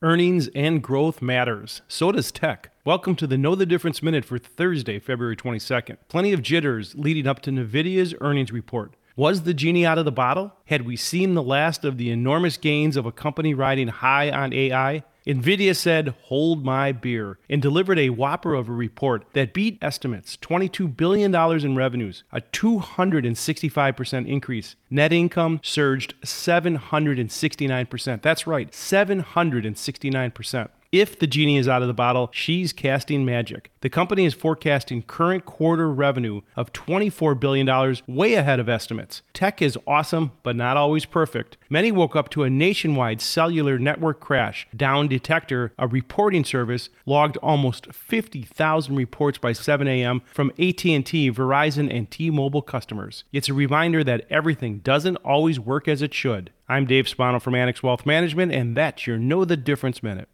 Earnings and growth matters. So does tech. Welcome to the Know the Difference Minute for Thursday, February 22nd. Plenty of jitters leading up to NVIDIA's earnings report. Was the genie out of the bottle? Had we seen the last of the enormous gains of a company riding high on AI? NVIDIA said, hold my beer, and delivered a whopper of a report that beat estimates $22 billion in revenues, a 265% increase. Net income surged 769%. That's right, 769%. If the genie is out of the bottle, she's casting magic. The company is forecasting current quarter revenue of $24 billion, way ahead of estimates. Tech is awesome, but not always perfect. Many woke up to a nationwide cellular network crash. Down Detector, a reporting service, logged almost 50,000 reports by 7 a.m. from AT&T, Verizon, and T-Mobile customers. It's a reminder that everything doesn't always work as it should. I'm Dave Spano from Annex Wealth Management, and that's your Know the Difference Minute.